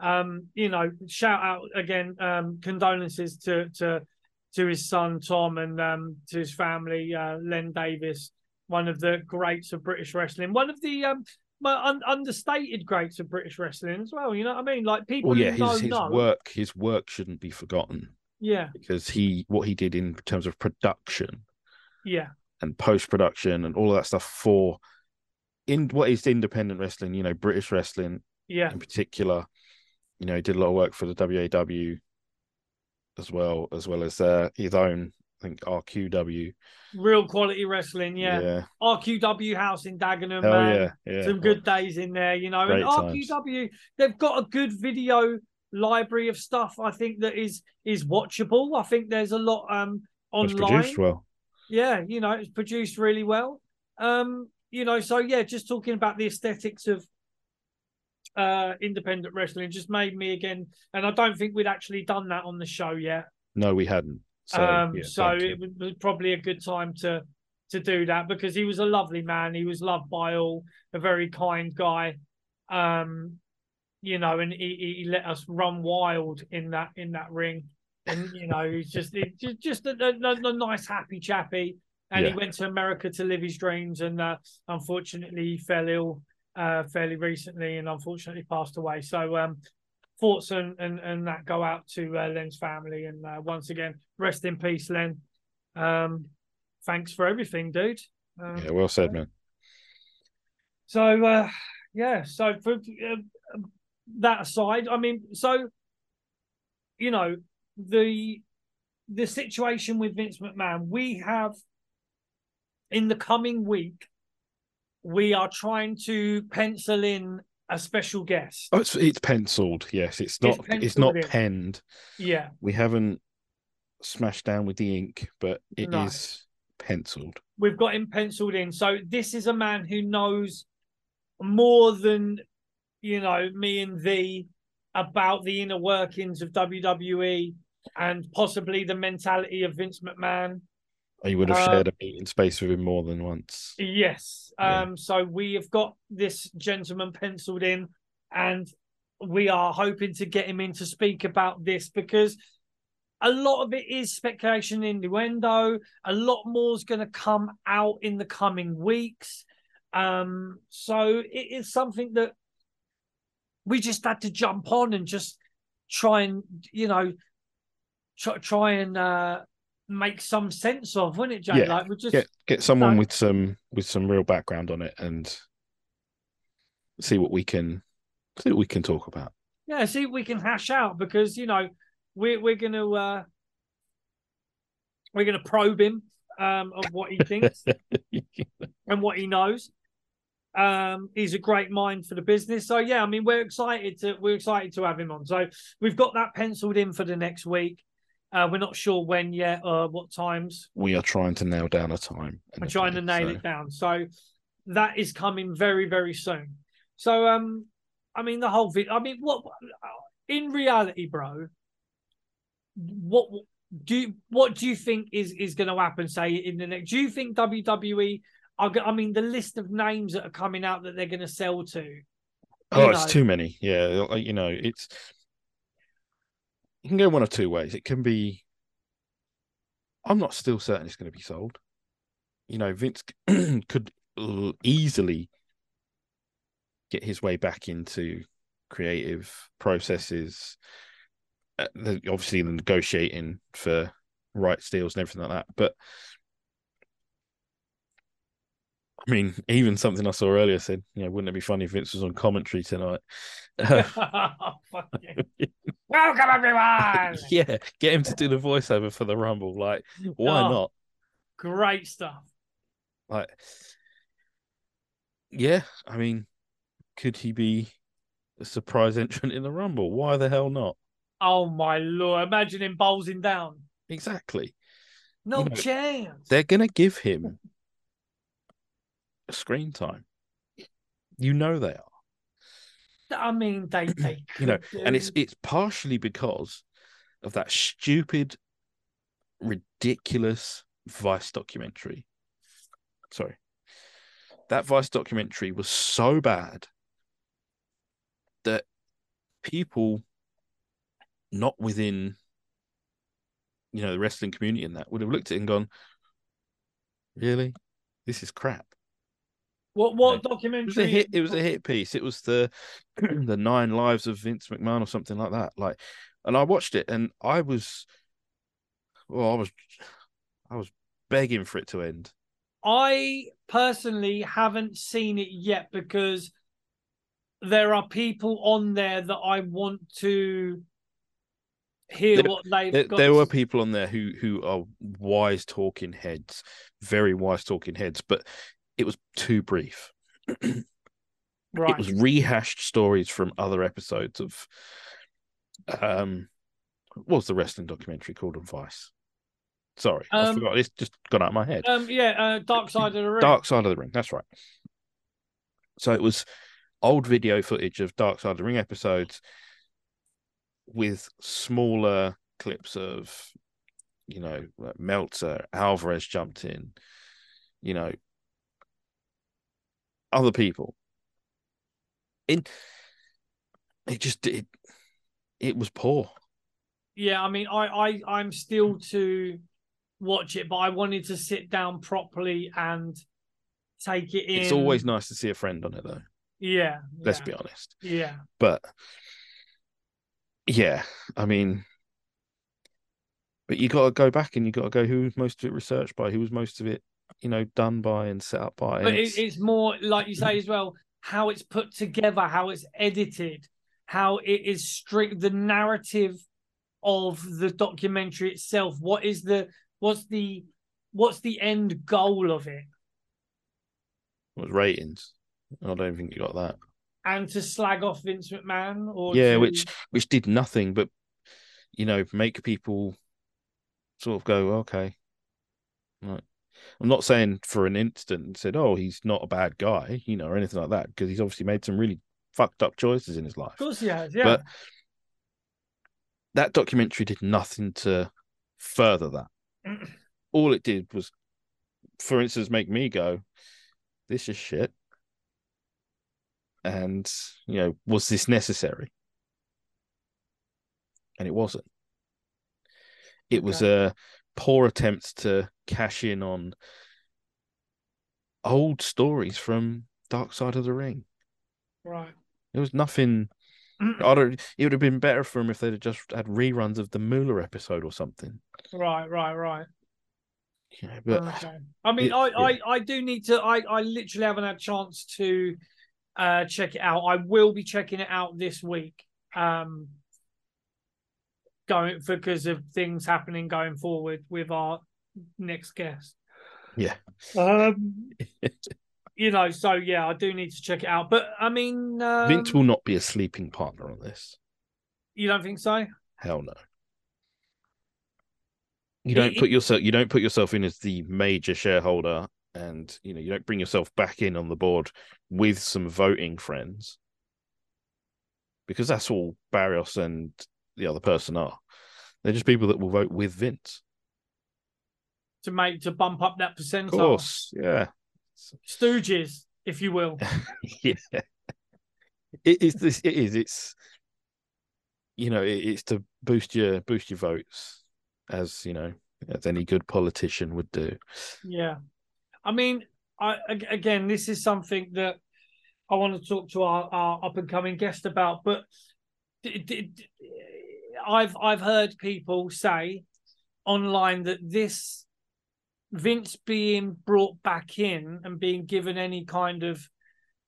Um, you know, shout out again, um, condolences to to to his son Tom and um, to his family, uh, Len Davis, one of the greats of British wrestling, one of the um, un- understated greats of British wrestling as well. You know what I mean? Like people well, yeah, his, his know, work, his work shouldn't be forgotten Yeah, because he what he did in terms of production yeah, and post production and all of that stuff for in what is independent wrestling, you know, British wrestling yeah, in particular. You know, he did a lot of work for the WAW as well, as well as uh, his own, I think RQW. real quality wrestling. Yeah, yeah, RQW House in Dagenham, hell man. yeah, yeah. Some good days in there, you know. Great and times. RQW, they've got a good video library of stuff. I think that is is watchable. I think there's a lot um It's online. produced well. Yeah, you know, it's produced really well. Um, you know, so yeah, just talking about the aesthetics of uh independent wrestling just made me again, and I don't think we'd actually done that on the show yet. No, we hadn't. So, um, yeah, so you. it was- was probably a good time to to do that because he was a lovely man. He was loved by all, a very kind guy. Um, you know, and he he let us run wild in that in that ring, and you know, he's just ju- just a, a, a nice, happy chappy. And he went to America to live his dreams, and uh, unfortunately, he fell ill uh, fairly recently, and unfortunately passed away. So, um, thoughts and, and and that go out to uh, Len's family, and uh, once again, rest in peace, Len. Um, thanks for everything, dude. Um, Yeah, well said, man. so uh, yeah, so for uh, that aside, I mean, so you know the the situation with Vince McMahon, we have in the coming week, we are trying to pencil in a special guest. Oh, it's it's penciled. Yes, it's not. It's, penciled not in. penned. Yeah, We haven't smashed down with the ink, but it is No. penciled. we've got him penciled in. So this is a man who knows more than you know me and thee about the inner workings of WWE and possibly the mentality of Vince McMahon. You would have Uh, shared a meeting space with him more than once. Yes. Yeah. Um, so we have got this gentleman penciled in, and we are hoping to get him in to speak about this because a lot of it is speculation, innuendo. A lot more is going to come out in the coming weeks. Um, so it is something that we just had to jump on and just try and you know try, try and uh make some sense of, wouldn't it, Jay? Yeah, Like we just Get get someone No. with some with some real background on it and see what we can see what we can talk about. yeah, see we can hash out because you know we're we're gonna uh we're gonna probe him um of what he thinks and what he knows. Um, he's a great mind for the business. So yeah, I mean we're excited to we're excited to have him on. So we've got that penciled in for the next week. Uh, we're not sure when yet or what times. we are trying to nail down a time. We're trying to nail so- it down. So that is coming very, very soon. So um, I mean the whole vid. I mean, what in reality, bro? What do you, what do you think is is going to happen? Say in the next. Do you think WWE? Are, I mean, the list of names that are coming out that they're going to sell to. Oh, you it's too many. Yeah, you know, it's you can go one of two ways. It can be I'm not still certain it's going to be sold. You know, Vince could easily get his way back into creative processes. Uh, obviously, the negotiating for rights deals and everything like that. But I mean, even something I saw earlier said, you know, wouldn't it be funny if Vince was on commentary tonight? Yeah. Welcome everyone. yeah, get him to do the voiceover for the Rumble. Like, why Oh. not? Great stuff. Like, yeah, I mean, could he be a surprise entrant in the Rumble? Why the hell not? Oh my lord! Imagine him bowsing down. Exactly. No You know, chance. They're gonna give him screen time. You know they are. I mean, they they You know, could and it's it's partially because of that stupid, ridiculous Vice documentary. Sorry, that Vice documentary was so bad that people not within you know the wrestling community and that would have looked at it and gone, "Really, this is crap." What what It documentary? was a hit. It was a hit piece. It was the the Nine Lives of Vince McMahon or something like that. Like, and I watched it, and I was, well, I was, I was begging for it to end. I personally haven't seen it yet because there are people on there that I want to hear There- what they've There, got. there were people on there who who are wise talking heads, very wise talking heads, but it was too brief. right. It was rehashed stories from other episodes of um what was the wrestling documentary called on Vice? Sorry, I Um, forgot. It's just gone out of my head. um, yeah, uh, Dark Side of the Ring. Dark Side of the Ring. That's right. So it was old video footage of Dark Side of the Ring episodes with smaller clips of, you know, like Meltzer, Alvarez jumped in, you know, other people. In it just it it was poor. Yeah, I mean, I, I, I'm still to watch it, but I wanted to sit down properly and take it in. It's always nice to see a friend on it though. Yeah. Let's yeah, be honest. Yeah. but yeah, I mean, but you got to go back and you got to go who was most of it researched by, who was most of it, you know, done by and set up by. But it's- it's more like you say as well, how it's put together, how it's edited, how it is strict the narrative of the documentary itself. What is the what's the what's the end goal of it? it was ratings. I don't think you got that. And to slag off Vince McMahon or Yeah, to- which which did nothing but, you know, make people sort of go, okay. Right. I'm not saying for an instant said, oh, he's not a bad guy, you know, or anything like that, because he's obviously made some really fucked up choices in his life. of course he has, yeah. But that documentary did nothing to further that. All it did was, for instance, make me go, "This is shit." And you know, was this necessary? And it wasn't. It was a poor attempt to cash in on old stories from Dark Side of the Ring. right. There was nothing. I don't. It would have been better for them if they'd have just had reruns of the Mueller episode or something. right, right, right. Know, but okay. I mean, it- I, yeah. I, I do need to. I, I literally haven't had a chance to uh, check it out. I will be checking it out this week. Um, going because of things happening going forward with our next guest. Yeah. Um, you know, so yeah, I do need to check it out. But I mean, um, Vince will not be a sleeping partner on this. You don't think so? Hell no. You don't it- put yourself. You don't put yourself in as the major shareholder, and you know you don't bring yourself back in on the board with some voting friends, because that's all Barrios and the other person are. They're just people that will vote with Vince. To make to bump up that percentage. Of course, yeah. stooges, if you will. yeah. It is this it is it's you know, it, it's to boost your boost your votes as, you know, as any good politician would do. Yeah, I mean, I again, this is something that I want to talk to our, our up and coming guest about. But I've I've heard people say online that this Vince being brought back in and being given any kind of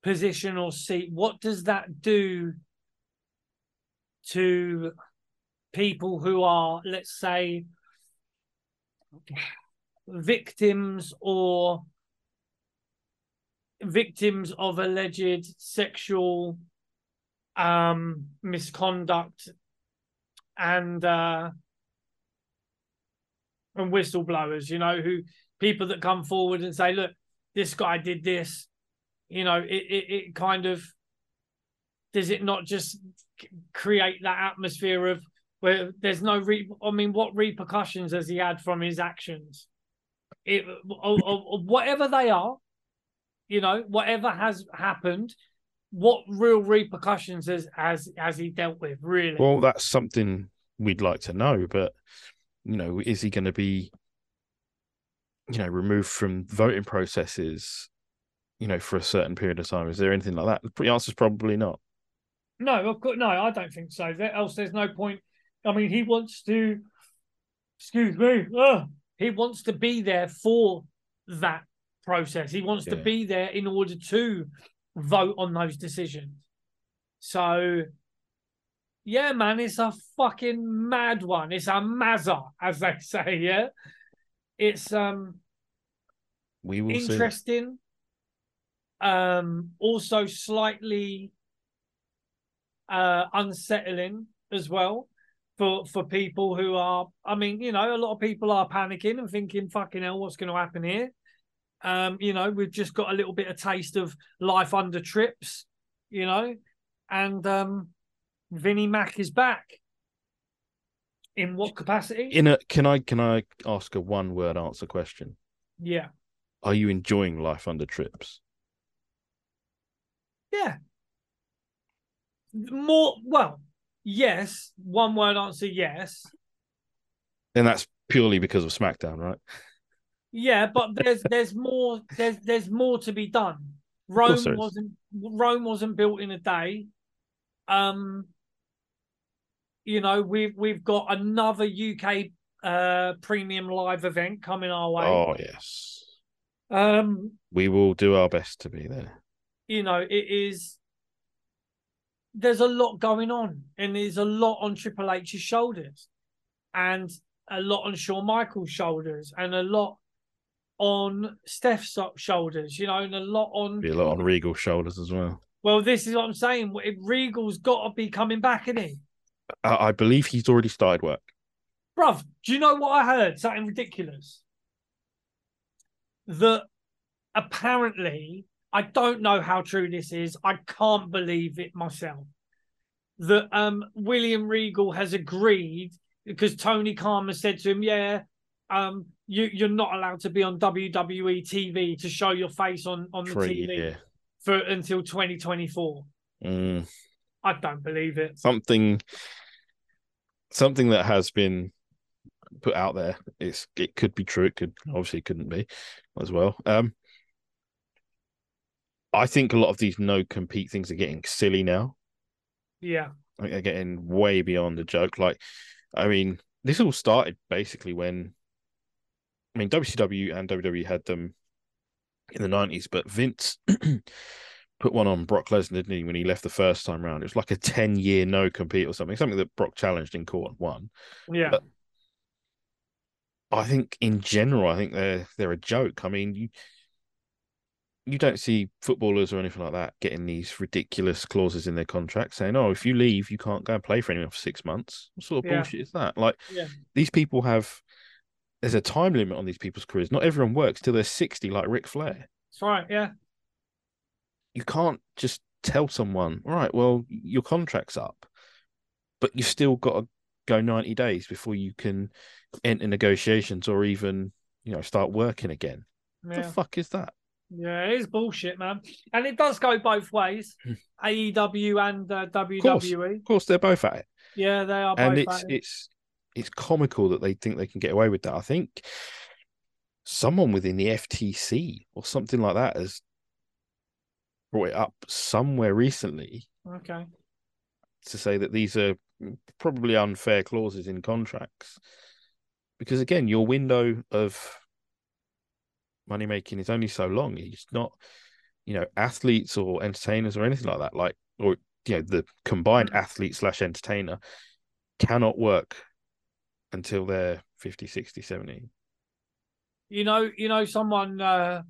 position or seat, what does that do to people who are, let's say, victims or victims of alleged sexual um misconduct and uh and whistleblowers you know who people that come forward and say look this guy did this you know it it, it kind of does it not just create that atmosphere of where there's no re- I mean, what repercussions has he had from his actions? It, or, or- or whatever they are, you know, whatever has happened, what real repercussions has has has he dealt with? Really? Well, that's something we'd like to know, but You know, is he going to be, you know, removed from voting processes, you know, for a certain period of time? Is there anything like that? The answer is probably not. No, of course, no, I don't think so. Else, there's no point. I mean, he wants to. Excuse me. Uh, he wants to be there for that process. He wants to be there in order to vote on those decisions. So, yeah, man, it's a fucking mad one. It's a mazza, as they say. Yeah, it's um We will see. interesting. Um, also slightly uh unsettling as well for for people who are. I mean, you know, a lot of people are panicking and thinking, "Fucking hell, what's going to happen here?" Um, you know, we've just got a little bit of taste of life under trips, you know, and um, Vinnie Mac is back. In what capacity? In a can I can I ask a one word answer question? yeah, Are you enjoying life under trips? yeah. More well, yes. One word answer, yes. And that's purely because of SmackDown, right? Yeah, but there's there's more there's there's more to be done. Rome wasn't Rome wasn't built in a day. Um you know, we've we've got another UK uh premium live event coming our way. Oh yes. Um, We will do our best to be there. you know, it is there's a lot going on and there's a lot on Triple H's shoulders and a lot on Shawn Michaels' shoulders and a lot on Steph's shoulders, you know, and a lot on Be a lot on Regal's shoulders as well. Well, this is what I'm saying. Regal's got to be coming back, isn't he? I, I believe he's already started work. Bruv, do you know what I heard? Something ridiculous. That apparently, I don't know how true this is. I can't believe it myself. That um William Regal has agreed because Tony Khan has said to him, Yeah, um, you, you're not allowed to be on WWE TV to show your face on, on the For TV year. for until 2024. Mm, I don't believe it. something something that has been put out there. It's it could be true. It could obviously couldn't be as well. Um I think a lot of these no compete things are getting silly now. Yeah. Think they're getting way beyond the joke. Like, I mean, this all started basically when, I mean, WCW and WWE had them in the nineties, but Vince put one on Brock Lesnar, didn't he, when he left the first time round? It was like a ten year no compete or something, something that Brock challenged in court and won. Yeah. But- I think in general, I think they're they're a joke. I mean, you you don't see footballers or anything like that getting these ridiculous clauses in their contract saying, "Oh, if you leave, you can't go and play for anyone for six months." What sort of Yeah. bullshit is that? Like, Yeah. these people have there's a time limit on these people's careers. Not everyone works till they're sixty, like Ric Flair. That's right. Yeah. You can't just tell someone, "All right, well, your contract's up," but you've still got to go ninety days before you can enter negotiations or even you know start working again. Yeah. the fuck is that? Yeah. It is bullshit, man. And it does go both ways Hmm. AEW and uh, course. WWE. Of course, they're both at it. Yeah, they are and both. it's at it. it's it's comical that they think they can get away with that. I think someone within the FTC or something like that has brought it up somewhere recently Okay. to say that these are probably unfair clauses in contracts. Because again, your window of money making is only so long. It's not, you know, athletes or entertainers or anything like that. Like, or you know, the combined hmm. athlete slash entertainer cannot work until they're 50, 60, 70. You know, you know, someone uh,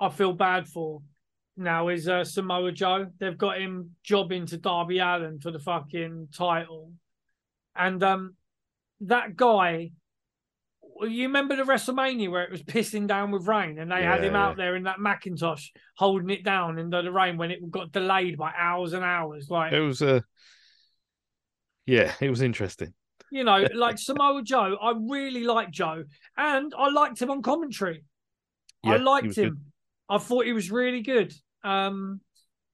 I feel bad for now is uh, Samoa Joe. They've got him jobbing to Darby Allin for the fucking title, and um, that guy. You remember the WrestleMania where it was pissing down with rain, and they had him Yeah. out there in that Macintosh holding it down in the, the rain when it got delayed by hours and hours. Like It was a, yeah, it was interesting. You know, like Samoa Joe. I really like Joe, and I liked him on commentary. Yeah, I liked him. good. I thought he was really good. Um,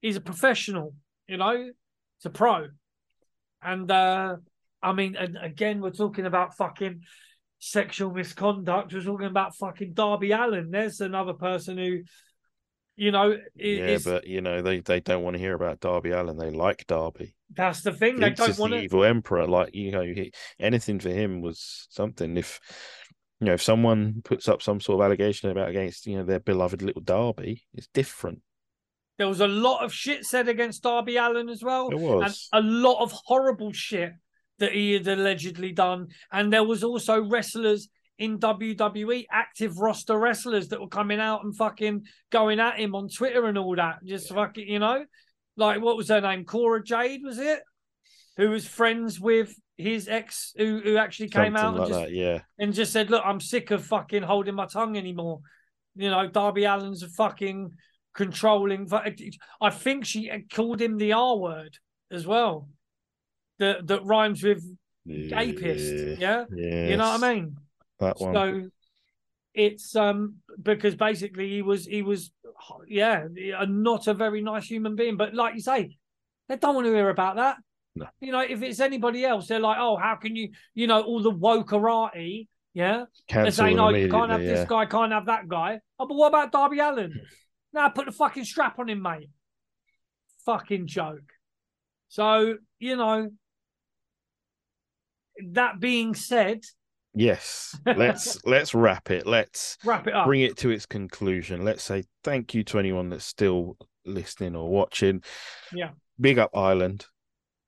he's a professional, you know, he's a pro. And uh, I mean, and again, we're talking about fucking sexual misconduct. We're talking about fucking Darby Allin. There's another person who, you know, yeah, but you know they they don't want to hear about Darby Allin. They like Darby. That's the thing. They don't want the evil emperor. Like you know, he, anything for him was something. If you know, if someone puts up some sort of allegation about against you know their beloved little Darby, it's different. There was a lot of shit said against Darby Allin as well. It was. And a lot of horrible shit that he had allegedly done. And there was also wrestlers in WWE, active roster wrestlers that were coming out and fucking going at him on Twitter and all that. Just fucking, you know, like what was her name? Cora Jade, was it? Who was friends with his ex who, who actually came Something out and like just, that, yeah. and just said, Look, I'm sick of fucking holding my tongue anymore. You know, Darby Allin's a fucking controlling. I think she called him the R word as well. That that rhymes with gapist. Yeah, yes. you know what I mean. That one. So it's um because basically he was he was yeah not a very nice human being. But like you say, they don't want to hear about that. No. You know, if it's anybody else, they're like, oh, how can you, you know, all the woke karate, yeah? Cancel they're saying, oh, you can't have yeah. this guy, can't have that guy. Oh, but what about Darby Allin? Now put the fucking strap on him, mate. Fucking joke. So, you know, that being said, yes, let's let's wrap it. Let's wrap it up. Bring it to its conclusion. Let's say thank you to anyone that's still listening or watching. Yeah. Big up Ireland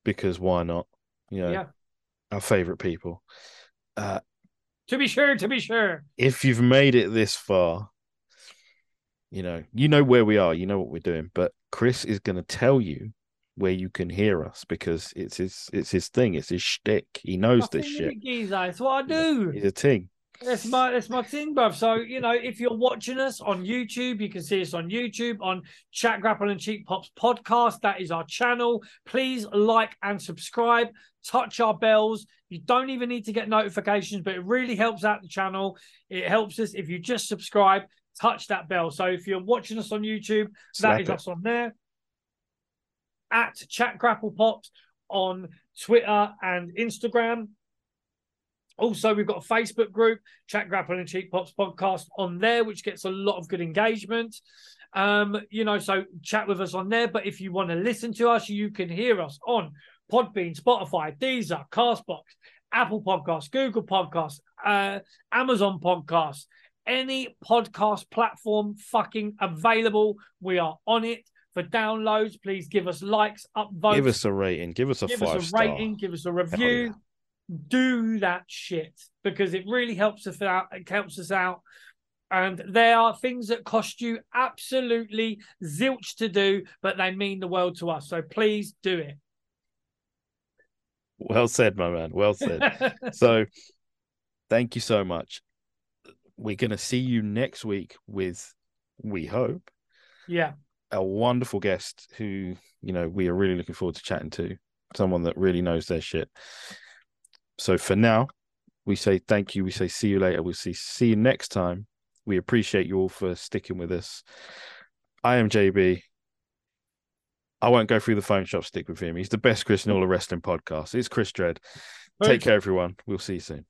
because why not? You know, yeah. our favorite people. Uh, to be sure, to be sure. If you've made it this far, you know, you know where we are, you know what we're doing, but Chris is going to tell you where you can hear us because it's his it's his thing, it's his shtick. He knows this shit. Geezer. It's what I do. He's a ting. That's my that's my thing, bruv. So you know, if you're watching us on YouTube, you can see us on YouTube on Chat Grapple and Cheap Pops podcast. That is our channel. Please like and subscribe. Touch our bells. You don't even need to get notifications, but it really helps out the channel. It helps us if you just subscribe touch that bell. So if you're watching us on YouTube, Slap that is it. us on there. At Chat Grapple Pops on Twitter and Instagram. Also, we've got a Facebook group, Chat Grapple and Cheap Pops podcast on there, which gets a lot of good engagement. Um, you know, so chat with us on there. But if you want to listen to us, you can hear us on Podbean, Spotify, Deezer, Castbox, Apple Podcasts, Google Podcasts, uh, Amazon Podcasts, any podcast platform fucking available. We are on it for downloads. Please give us likes, upvotes. Give us a rating. Give us a give five us a star. rating. Give us a review. Yeah. Do that shit because it really helps us out. It helps us out. And there are things that cost you absolutely zilch to do, but they mean the world to us. So please do it. Well said, my man. Well said. so thank you so much we're going to see you next week with, we hope, yeah, a wonderful guest who, you know, we are really looking forward to chatting to, someone that really knows their shit. So for now, we say thank you. We say see you later. We'll see see you next time. We appreciate you all for sticking with us. I am JB. I won't go through the phone shop stick with him. He's the best Chris in all the wrestling podcasts. It's Chris Dread. Take care, everyone. We'll see you soon.